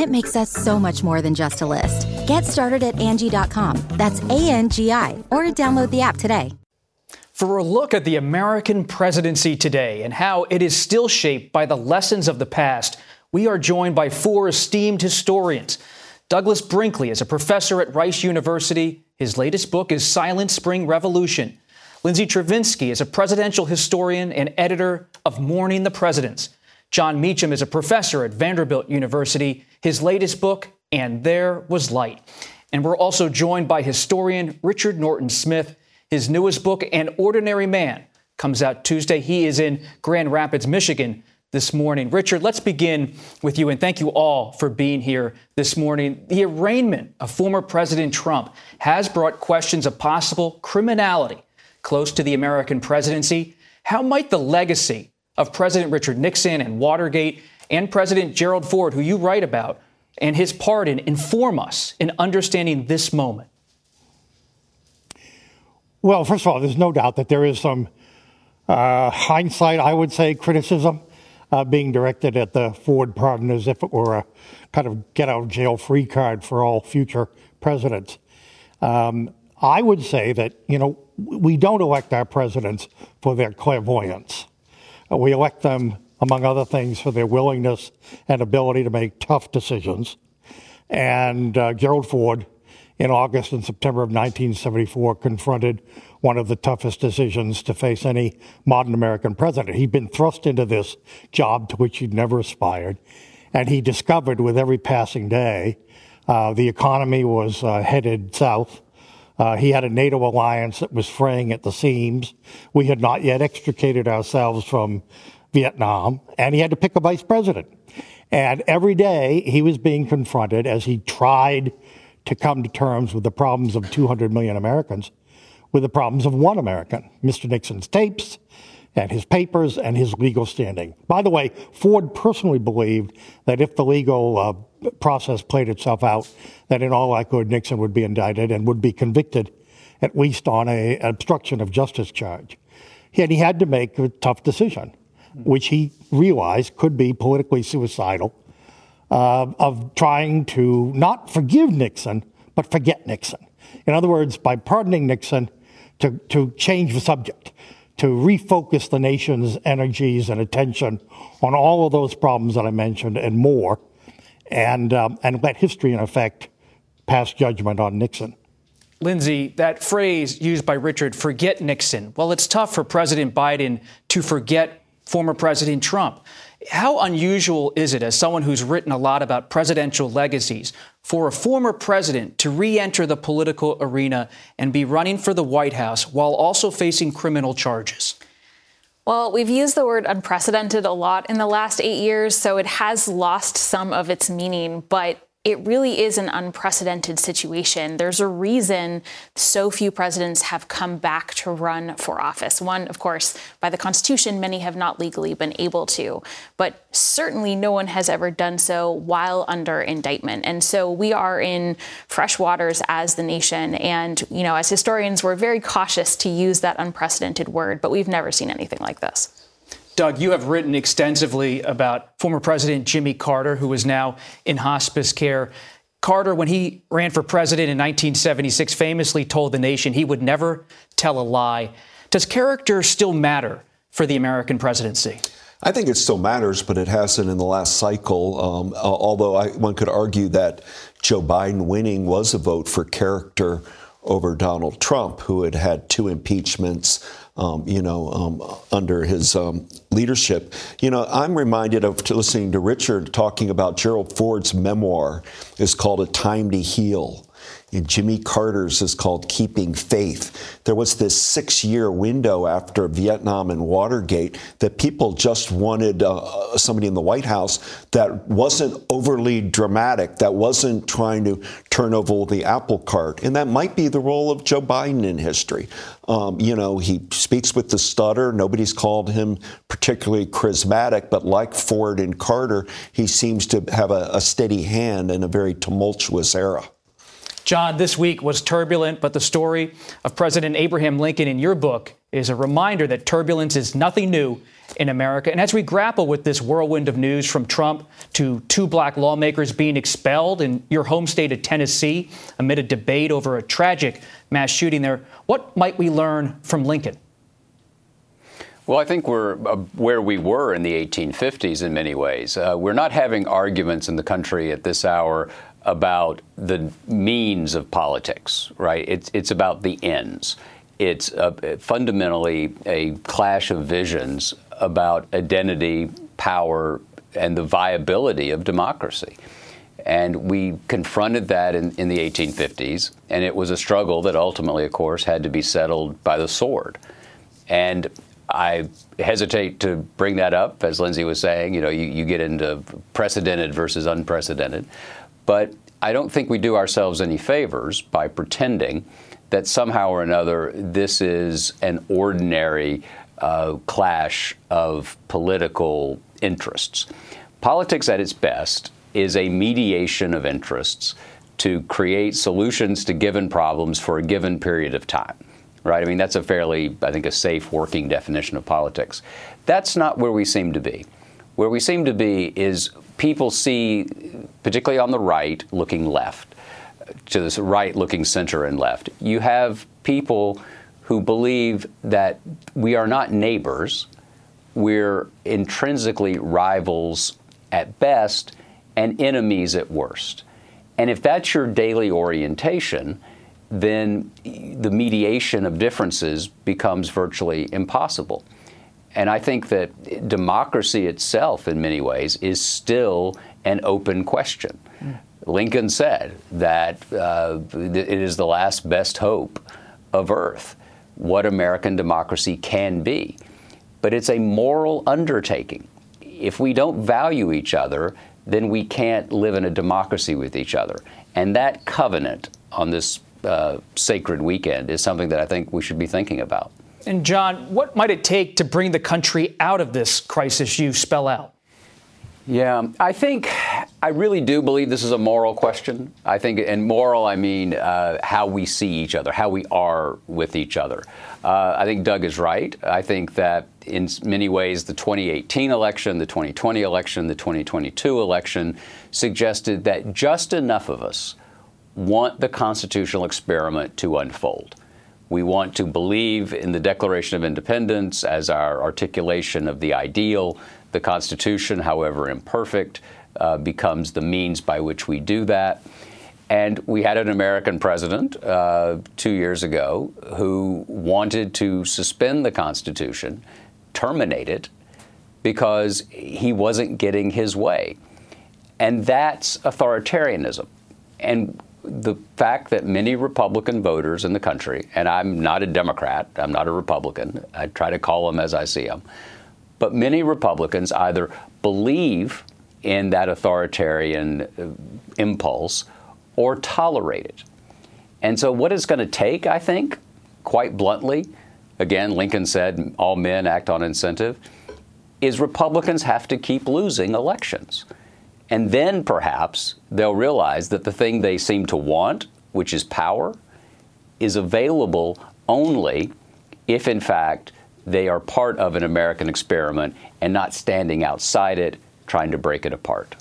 it makes us so much more than just a list. Get started at Angie.com. That's A N G I, or download the app today. For a look at the American presidency today and how it is still shaped by the lessons of the past, we are joined by four esteemed historians. Douglas Brinkley is a professor at Rice University. His latest book is Silent Spring Revolution. Lindsay Chervinsky is a presidential historian and editor of Mourning the Presidents. Jon Meacham is a professor at Vanderbilt University. His latest book, And There Was Light. And we're also joined by historian Richard Norton Smith. His newest book, An Ordinary Man, comes out Tuesday. He is in Grand Rapids, Michigan this morning. Richard, let's begin with you, and thank you all for being here this morning. The arraignment of former President Trump has brought questions of possible criminality close to the American presidency. How might the legacy of President Richard Nixon and Watergate and President Gerald Ford, who you write about, and his pardon inform us in understanding this moment? Well, first of all, there's no doubt that there is some uh, hindsight, I would say, criticism uh, being directed at the Ford pardon as if it were a kind of get out of jail free card for all future presidents. Um, I would say that, you know, we don't elect our presidents for their clairvoyance. Uh, we elect them, among other things, for their willingness and ability to make tough decisions. And uh, Gerald Ford in August and September of 1974 confronted one of the toughest decisions to face any modern American president. He'd been thrust into this job to which he'd never aspired, and he discovered with every passing day uh, the economy was uh, headed south. Uh, he had a NATO alliance that was fraying at the seams. We had not yet extricated ourselves from Vietnam, and he had to pick a vice president. And every day he was being confronted as he tried to come to terms with the problems of 200 million Americans with the problems of one American, Mr. Nixon's tapes and his papers and his legal standing. By the way, Ford personally believed that if the legal uh, process played itself out, that in all likelihood Nixon would be indicted and would be convicted, at least on a, obstruction of justice charge. And he had to make a tough decision, which he realized could be politically suicidal uh, of trying to not forgive Nixon, but forget Nixon. In other words, by pardoning Nixon, to, to change the subject, to refocus the nation's energies and attention on all of those problems that I mentioned and more, and, um, and let history, in effect, pass judgment on Nixon. Lindsay, that phrase used by Richard, forget Nixon. Well, it's tough for President Biden to forget former President Trump. How unusual is it, as someone who's written a lot about presidential legacies, for a former president to re enter the political arena and be running for the White House while also facing criminal charges? Well, we've used the word unprecedented a lot in the last eight years, so it has lost some of its meaning. But it really is an unprecedented situation. There's a reason so few presidents have come back to run for office. One, of course, by the Constitution, many have not legally been able to, but certainly no one has ever done so while under indictment. And so we are in fresh waters as the nation. And, you know, as historians, we're very cautious to use that unprecedented word, but we've never seen anything like this. Doug, you have written extensively about former President Jimmy Carter, who is now in hospice care. Carter, when he ran for president in 1976, famously told the nation he would never tell a lie. Does character still matter for the American presidency? I think it still matters, but it hasn't in the last cycle. Um, although I, one could argue that Joe Biden winning was a vote for character over Donald Trump, who had had two impeachments, um, you know, um, under his um, leadership. You know, I'm reminded of listening to Richard talking about Gerald Ford's memoir. It's called A Time to Heal. Jimmy Carter's is called Keeping Faith. There was this six year window after Vietnam and Watergate that people just wanted uh, somebody in the White House that wasn't overly dramatic, that wasn't trying to turn over the apple cart. And that might be the role of Joe Biden in history. Um, you know, he speaks with the stutter. Nobody's called him particularly charismatic, but like Ford and Carter, he seems to have a, a steady hand in a very tumultuous era. Jon, this week was turbulent, but the story of President Abraham Lincoln in your book is a reminder that turbulence is nothing new in America. And as we grapple with this whirlwind of news from Trump to two black lawmakers being expelled in your home state of Tennessee amid a debate over a tragic mass shooting there, what might we learn from Lincoln? Well, I think we're uh, where we were in the 1850s in many ways. Uh, we're not having arguments in the country at this hour about the means of politics, right? It's, it's about the ends. It's a, fundamentally a clash of visions about identity, power, and the viability of democracy. And we confronted that in, in, the 1850s, and it was a struggle that ultimately, of course, had to be settled by the sword. And I hesitate to bring that up, as Lindsay was saying. You know, you, you get into precedented versus unprecedented. But I don't think we do ourselves any favors by pretending that somehow or another this is an ordinary uh, clash of political interests. Politics at its best is a mediation of interests to create solutions to given problems for a given period of time. Right? I mean, that's a fairly, I think, a safe working definition of politics. That's not where we seem to be. Where we seem to be is people see, particularly on the right, looking left, to this right looking center and left, you have people who believe that we are not neighbors, we're intrinsically rivals at best and enemies at worst. And if that's your daily orientation, then the mediation of differences becomes virtually impossible. And I think that democracy itself, in many ways, is still an open question. Mm. Lincoln said that uh, it is the last best hope of Earth, what American democracy can be. But it's a moral undertaking. If we don't value each other, then we can't live in a democracy with each other. And that covenant on this uh, sacred weekend is something that I think we should be thinking about. And Jon, what might it take to bring the country out of this crisis you spell out? Yeah, I think I really do believe this is a moral question. I think, and moral, I mean uh, how we see each other, how we are with each other. Uh, I think Doug is right. I think that in many ways, the 2018 election, the 2020 election, the 2022 election suggested that just enough of us want the constitutional experiment to unfold. We want to believe in the Declaration of Independence as our articulation of the ideal. The Constitution, however imperfect, uh, becomes the means by which we do that. And we had an American president uh, two years ago who wanted to suspend the Constitution, terminate it, because he wasn't getting his way. And that's authoritarianism. And the fact that many Republican voters in the country, and I'm not a Democrat, I'm not a Republican, I try to call them as I see them, but many Republicans either believe in that authoritarian uh, impulse or tolerate it. And so, what it's going to take, I think, quite bluntly, again, Lincoln said, all men act on incentive, is Republicans have to keep losing elections. And then perhaps they'll realize that the thing they seem to want, which is power, is available only if, in fact, they are part of an American experiment and not standing outside it, trying to break it apart.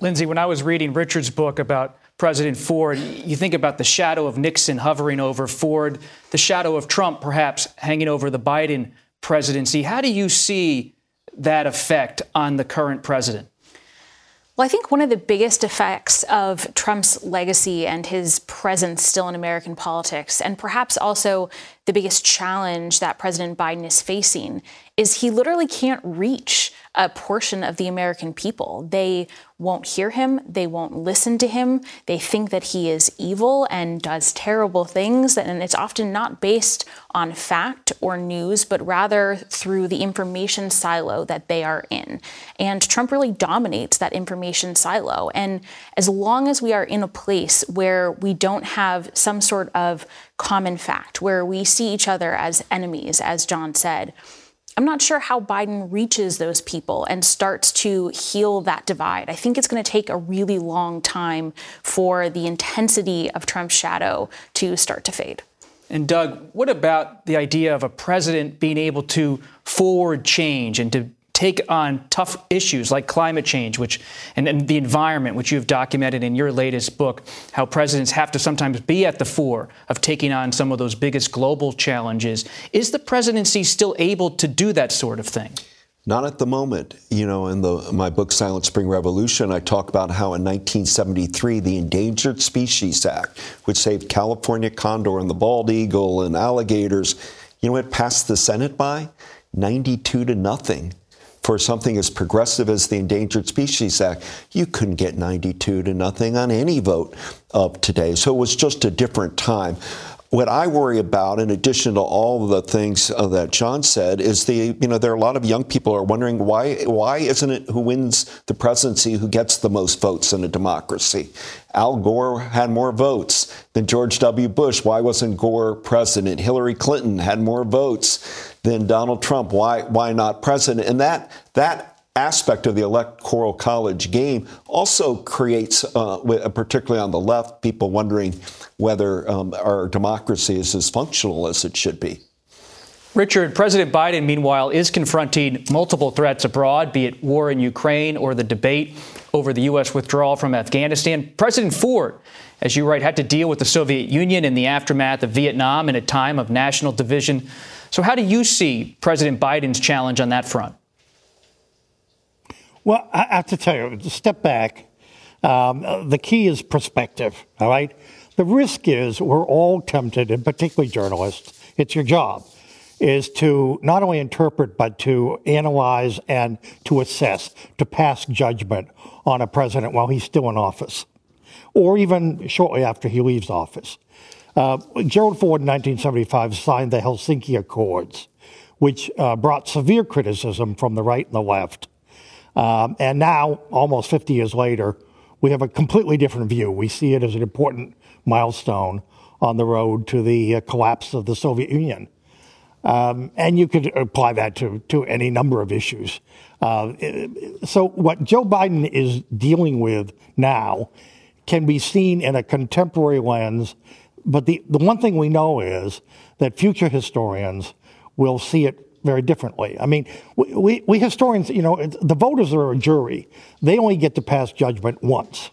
Lindsay, when I was reading Richard's book about President Ford, you think about the shadow of Nixon hovering over Ford, the shadow of Trump perhaps hanging over the Biden presidency. How do you see that effect on the current president? Well, I think one of the biggest effects of Trump's legacy and his presence still in American politics, and perhaps also the biggest challenge that President Biden is facing, is he literally can't reach a portion of the American people. They won't hear him, they won't listen to him, they think that he is evil and does terrible things, and it's often not based on fact or news, but rather through the information silo that they are in. And Trump really dominates that information silo. And as long as we are in a place where we don't have some sort of common fact, where we see each other as enemies, as Jon said, I'm not sure how Biden reaches those people and starts to heal that divide. I think it's going to take a really long time for the intensity of Trump's shadow to start to fade. And Doug, what about the idea of a president being able to forward change and to take on tough issues like climate change, which and, and, the environment, which you've documented in your latest book, how presidents have to sometimes be at the fore of taking on some of those biggest global challenges. Is the presidency still able to do that sort of thing? Not at the moment. You know, in the, my book, Silent Spring Revolution, I talk about how in 1973, the Endangered Species Act, which saved California condor and the bald eagle and alligators, you know, it passed the Senate by 92 to nothing for something as progressive as the Endangered Species Act, you couldn't get 92 to nothing on any vote of today. So it was just a different time. What I worry about, in addition to all the things uh, that Jon said, is the you know there are a lot of young people are wondering why why isn't it who wins the presidency who gets the most votes in a democracy? Al Gore had more votes than George W. Bush. Why wasn't Gore president? Hillary Clinton had more votes than Donald Trump. Why why not president? And that that aspect of the electoral college game also creates, uh, particularly on the left, people wondering whether um, our democracy is as functional as it should be. Richard, President Biden, meanwhile, is confronting multiple threats abroad, be it war in Ukraine or the debate over the U.S. withdrawal from Afghanistan. President Ford, as you write, had to deal with the Soviet Union in the aftermath of Vietnam in a time of national division. So, how do you see President Biden's challenge on that front? Well, I have to tell you, step back, um, the key is perspective, all right? The risk is we're all tempted, and particularly journalists, it's your job, is to not only interpret, but to analyze and to assess, to pass judgment on a president while he's still in office, or even shortly after he leaves office. Uh, Gerald Ford in 1975 signed the Helsinki Accords, which uh, brought severe criticism from the right and the left. Um, and now, almost 50 years later, we have a completely different view. We see it as an important milestone on the road to the uh, collapse of the Soviet Union. Um, and you could apply that to, to any number of issues. Uh, so, what Joe Biden is dealing with now can be seen in a contemporary lens. But the, the one thing we know is that future historians will see it very differently. I mean, we, we, we historians, you know, the voters are a jury. They only get to pass judgment once.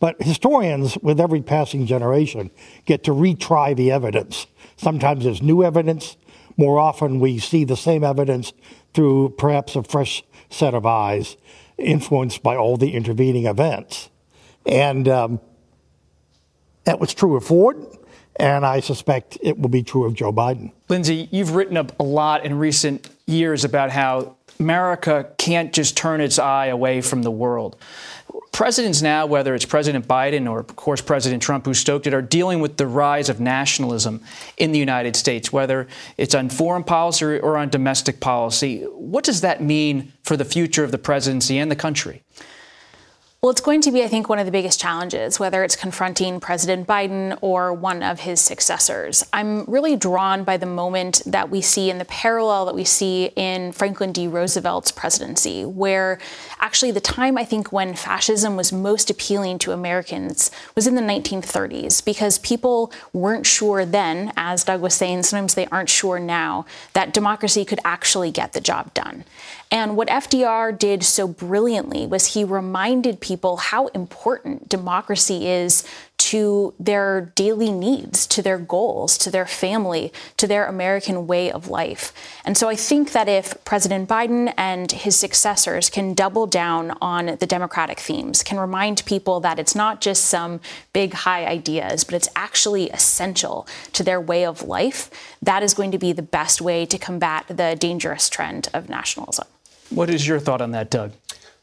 But historians, with every passing generation, get to retry the evidence. Sometimes there's new evidence. More often, we see the same evidence through perhaps a fresh set of eyes, influenced by all the intervening events. And um, that was true of Ford. And I suspect it will be true of Joe Biden. Lindsay, you've written up a lot in recent years about how America can't just turn its eye away from the world. Presidents now, whether it's President Biden or, of course, President Trump, who stoked it, are dealing with the rise of nationalism in the United States, whether it's on foreign policy or on domestic policy. What does that mean for the future of the presidency and the country? Well, it's going to be, I think, one of the biggest challenges, whether it's confronting President Biden or one of his successors. I'm really drawn by the moment that we see in the parallel that we see in Franklin D. Roosevelt's presidency, where actually the time I think when fascism was most appealing to Americans was in the 1930s, because people weren't sure then, as Doug was saying, sometimes they aren't sure now, that democracy could actually get the job done. And what FDR did so brilliantly was he reminded people how important democracy is to their daily needs, to their goals, to their family, to their American way of life. And so I think that if President Biden and his successors can double down on the democratic themes, can remind people that it's not just some big high ideas, but it's actually essential to their way of life, that is going to be the best way to combat the dangerous trend of nationalism. What is your thought on that, Doug?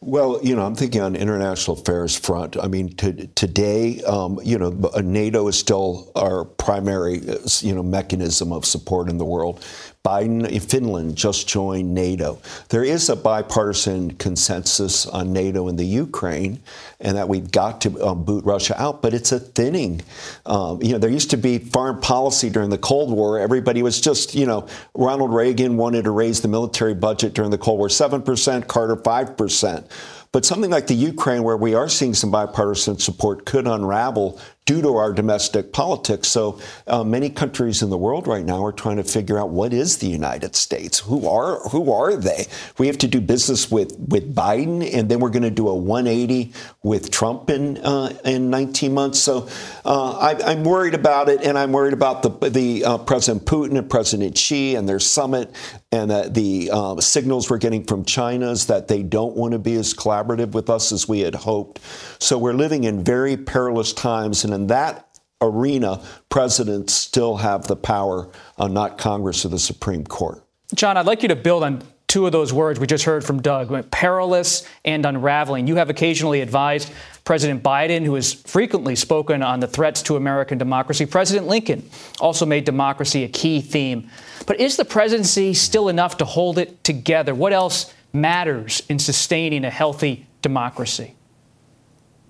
Well, you know, I'm thinking on international affairs front. I mean, to, today, um, you know, NATO is still our primary, you know, mechanism of support in the world. Biden, Finland just joined NATO. There is a bipartisan consensus on NATO in the Ukraine, and that we've got to um, boot Russia out, but it's a thinning. Um, you know, there used to be foreign policy during the Cold War. Everybody was just, you know, Ronald Reagan wanted to raise the military budget during the Cold War 7%, Carter 5%. But something like the Ukraine, where we are seeing some bipartisan support, could unravel due to our domestic politics. So uh, many countries in the world right now are trying to figure out what is the United States? Who are who are they? We have to do business with with Biden, and then we're going to do a 180 with Trump in uh, in 19 months. So uh, I, am worried about it, and I'm worried about the the uh, President Putin and President Xi and their summit, and the um, signals we're getting from China is that they don't want to be as collaborative with us as we had hoped. So we're living in very perilous times, and in that arena, presidents still have the power, uh, not Congress or the Supreme Court. Jon, I'd like you to build on two of those words we just heard from Doug perilous and unraveling. You have occasionally advised President Biden, who has frequently spoken on the threats to American democracy. President Lincoln also made democracy a key theme. But is the presidency still enough to hold it together? What else matters in sustaining a healthy democracy?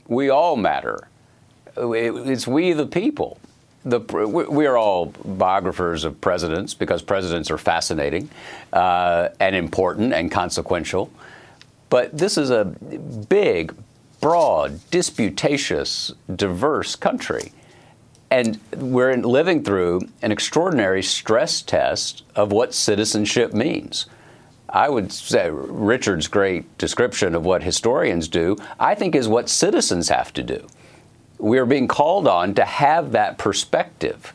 We all matter. It's we the people. The, we are all biographers of presidents because presidents are fascinating uh, and important and consequential. But this is a big, broad, disputatious, diverse country. And we're living through an extraordinary stress test of what citizenship means. I would say Richard's great description of what historians do, I think, is what citizens have to do we are being called on to have that perspective,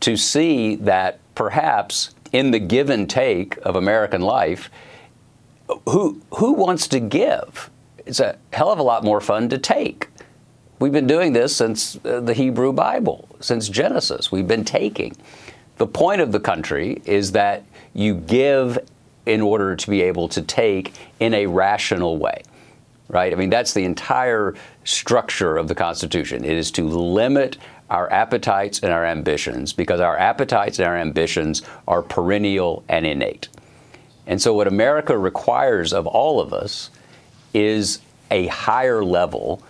to see that perhaps in the give and take of American life, who, who wants to give? It's a hell of a lot more fun to take. We've been doing this since uh, the Hebrew Bible, since Genesis. We've been taking. The point of the country is that you give in order to be able to take in a rational way right? I mean, that's the entire structure of the Constitution. It is to limit our appetites and our ambitions because our appetites and our ambitions are perennial and innate. And so, what America requires of all of us is a higher level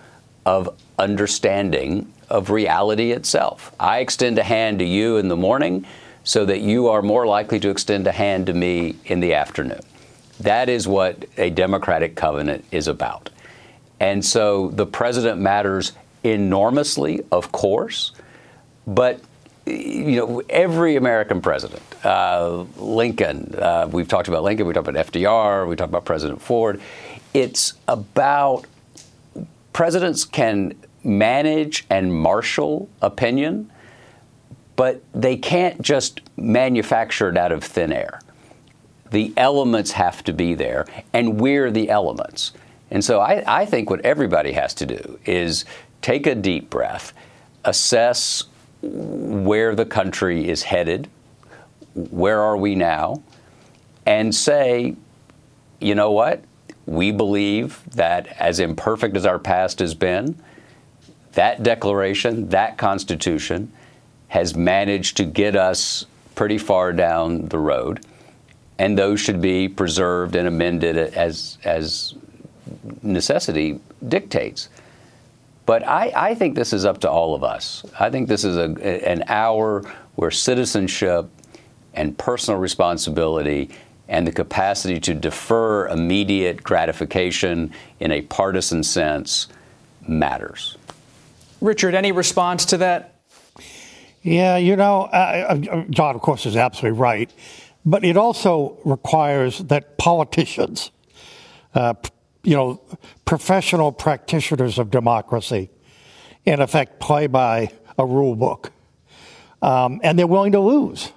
of understanding of reality itself. I extend a hand to you in the morning so that you are more likely to extend a hand to me in the afternoon. That is what a democratic covenant is about. And so the president matters enormously, of course, but you know, every American president, uh, Lincoln, uh, we've talked about Lincoln, we talked about FDR, we talked about President Ford. It's about presidents can manage and marshal opinion, but they can't just manufacture it out of thin air. The elements have to be there, and we're the elements. And so I, I think what everybody has to do is take a deep breath, assess where the country is headed, where are we now, and say, you know what? We believe that as imperfect as our past has been, that declaration, that Constitution, has managed to get us pretty far down the road, and those should be preserved and amended as as necessity dictates. But I, I, think this is up to all of us. I think this is a, an hour where citizenship and personal responsibility and the capacity to defer immediate gratification in a partisan sense matters. Richard, any response to that? Yeah, you know, uh, uh, Jon, of course, is absolutely right. But it also requires that politicians, uh, you know, professional practitioners of democracy, in effect, play by a rule book. Um, and they're willing to lose.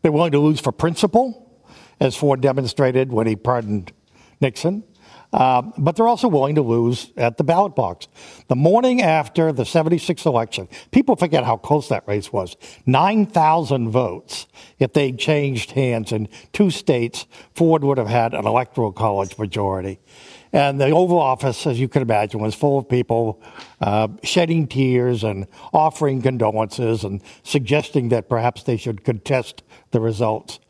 They're willing to lose for principle, as Ford demonstrated when he pardoned Nixon. Uh, but they're also willing to lose at the ballot box. The morning after the 76 election, people forget how close that race was. 9,000 votes. If they'd changed hands in two states, Ford would have had an electoral college majority. And the Oval Office, as you can imagine, was full of people uh, shedding tears and offering condolences and suggesting that perhaps they should contest the results.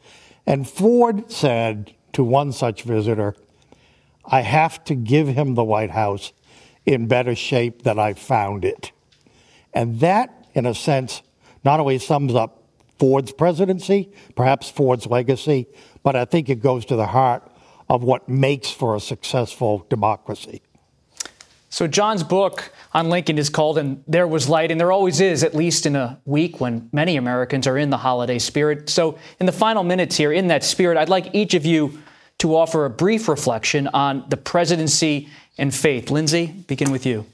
And Ford said to one such visitor, I have to give him the White House in better shape than I found it. And that, in a sense, not only sums up Ford's presidency, perhaps Ford's legacy, but I think it goes to the heart of what makes for a successful democracy. So, Jon's book on Lincoln is called And There Was Light, and there always is, at least in a week when many Americans are in the holiday spirit. So, in the final minutes here, in that spirit, I'd like each of you to offer a brief reflection on the presidency and faith. Lindsay, begin with you.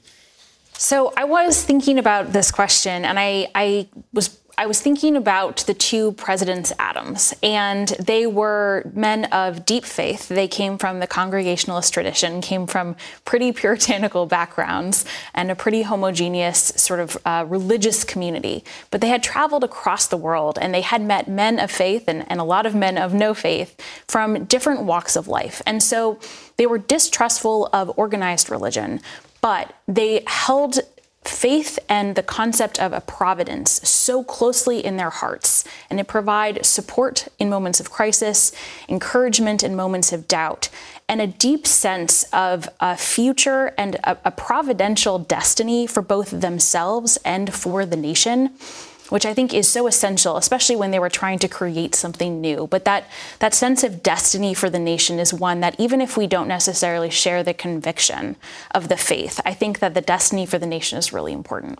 So I was thinking about this question, and I, I was I was thinking about the two presidents Adams, and they were men of deep faith. They came from the Congregationalist tradition, came from pretty puritanical backgrounds, and a pretty homogeneous sort of uh, religious community. But they had traveled across the world, and they had met men of faith and, and a lot of men of no faith from different walks of life. And so they were distrustful of organized religion, but they held faith and the concept of a providence so closely in their hearts, and it provide support in moments of crisis, encouragement in moments of doubt, and a deep sense of a future and a, a providential destiny for both themselves and for the nation which I think is so essential, especially when they were trying to create something new. But that, that sense of destiny for the nation is one that even if we don't necessarily share the conviction of the faith, I think that the destiny for the nation is really important.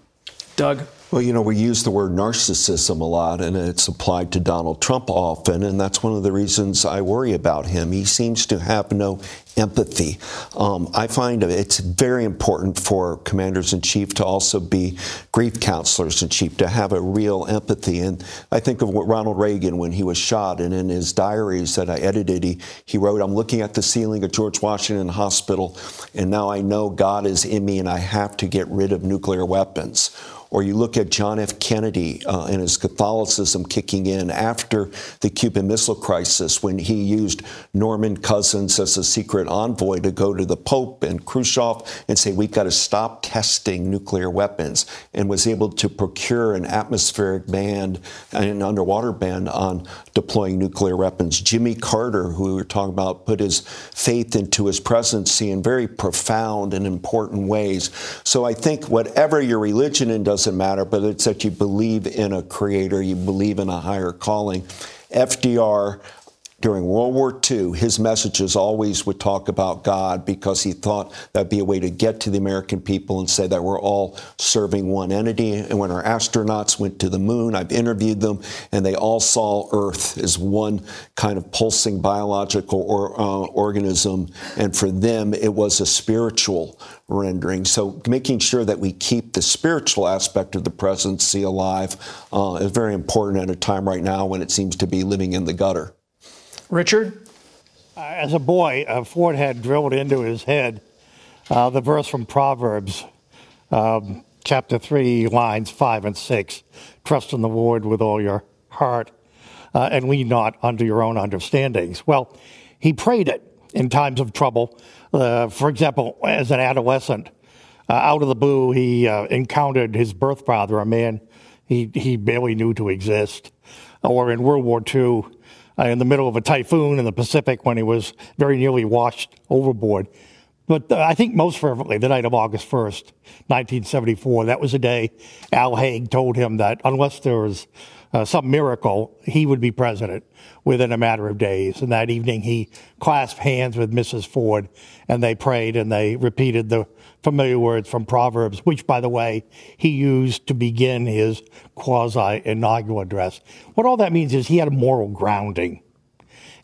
Doug? Well, you know, we use the word narcissism a lot, and it's applied to Donald Trump often, and that's one of the reasons I worry about him. He seems to have no empathy. Um, I find it's very important for commanders in chief to also be grief counselors in chief, to have a real empathy. And I think of Ronald Reagan when he was shot, and in his diaries that I edited, he, he wrote, I'm looking at the ceiling of George Washington Hospital, and now I know God is in me, and I have to get rid of nuclear weapons or you look at John F. Kennedy uh, and his Catholicism kicking in after the Cuban Missile Crisis when he used Norman Cousins as a secret envoy to go to the Pope and Khrushchev and say, we've got to stop testing nuclear weapons, and was able to procure an atmospheric ban and an underwater ban on deploying nuclear weapons. Jimmy Carter, who we were talking about, put his faith into his presidency in very profound and important ways. So I think whatever your religion and does doesn't matter, but it's that you believe in a creator, you believe in a higher calling. FDR, during World War II, his messages always would talk about God because he thought that'd be a way to get to the American people and say that we're all serving one entity. And when our astronauts went to the moon, I've interviewed them, and they all saw Earth as one kind of pulsing biological or, uh, organism. And for them, it was a spiritual rendering. So making sure that we keep the spiritual aspect of the presidency alive uh, is very important at a time right now when it seems to be living in the gutter. Richard? Uh, as a boy, uh, Ford had drilled into his head uh, the verse from Proverbs, um, chapter 3, lines 5 and 6. Trust in the Lord with all your heart uh, and lean not unto your own understandings. Well, he prayed it in times of trouble. Uh, for example, as an adolescent, uh, out of the blue, he encountered his birth father, a man he, he barely knew to exist. Or in World War II, uh, in the middle of a typhoon in the Pacific when he was very nearly washed overboard. but I think most fervently the night of August 1st, 1974. That was the day Al Haig told him that unless there was uh, some miracle, he would be president within a matter of days. And that evening, he clasped hands with Mrs. Ford, and they prayed and they repeated the familiar words from Proverbs, which, by the way, he used to begin his quasi inaugural address. What all that means is he had a moral grounding.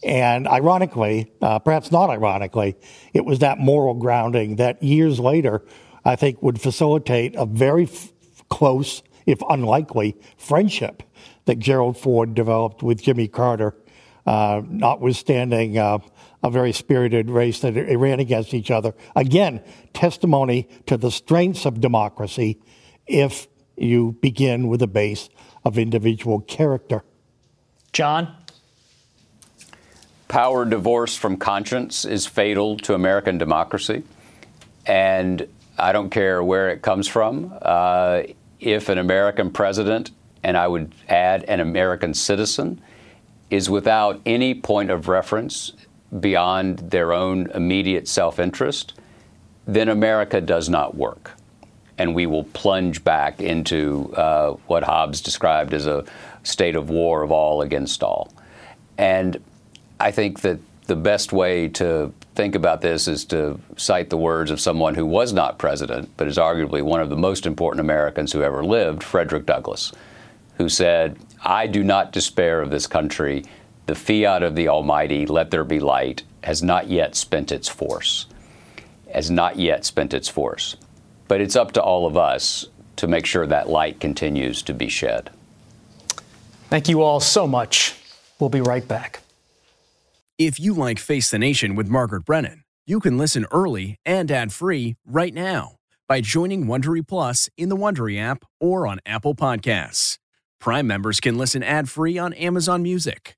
And ironically, uh, perhaps not ironically, it was that moral grounding that years later, I think, would facilitate a very f- close, if unlikely, friendship that Gerald Ford developed with Jimmy Carter, uh, notwithstanding uh, a very spirited race that they ran against each other. Again, testimony to the strengths of democracy if you begin with a base of individual character. Jon? Power divorced from conscience is fatal to American democracy. And I don't care where it comes from. Uh, if an American president and I would add an American citizen, is without any point of reference beyond their own immediate self interest, then America does not work. And we will plunge back into uh, what Hobbes described as a state of war of all against all. And I think that the best way to think about this is to cite the words of someone who was not president, but is arguably one of the most important Americans who ever lived, Frederick Douglass who said, I do not despair of this country. The fiat of the Almighty, let there be light, has not yet spent its force. Has not yet spent its force. But it's up to all of us to make sure that light continues to be shed. Thank you all so much. We'll be right back. If you like Face the Nation with Margaret Brennan, you can listen early and ad free right now by joining Wondery Plus in the Wondery app or on Apple Podcasts. Prime members can listen ad-free on Amazon Music.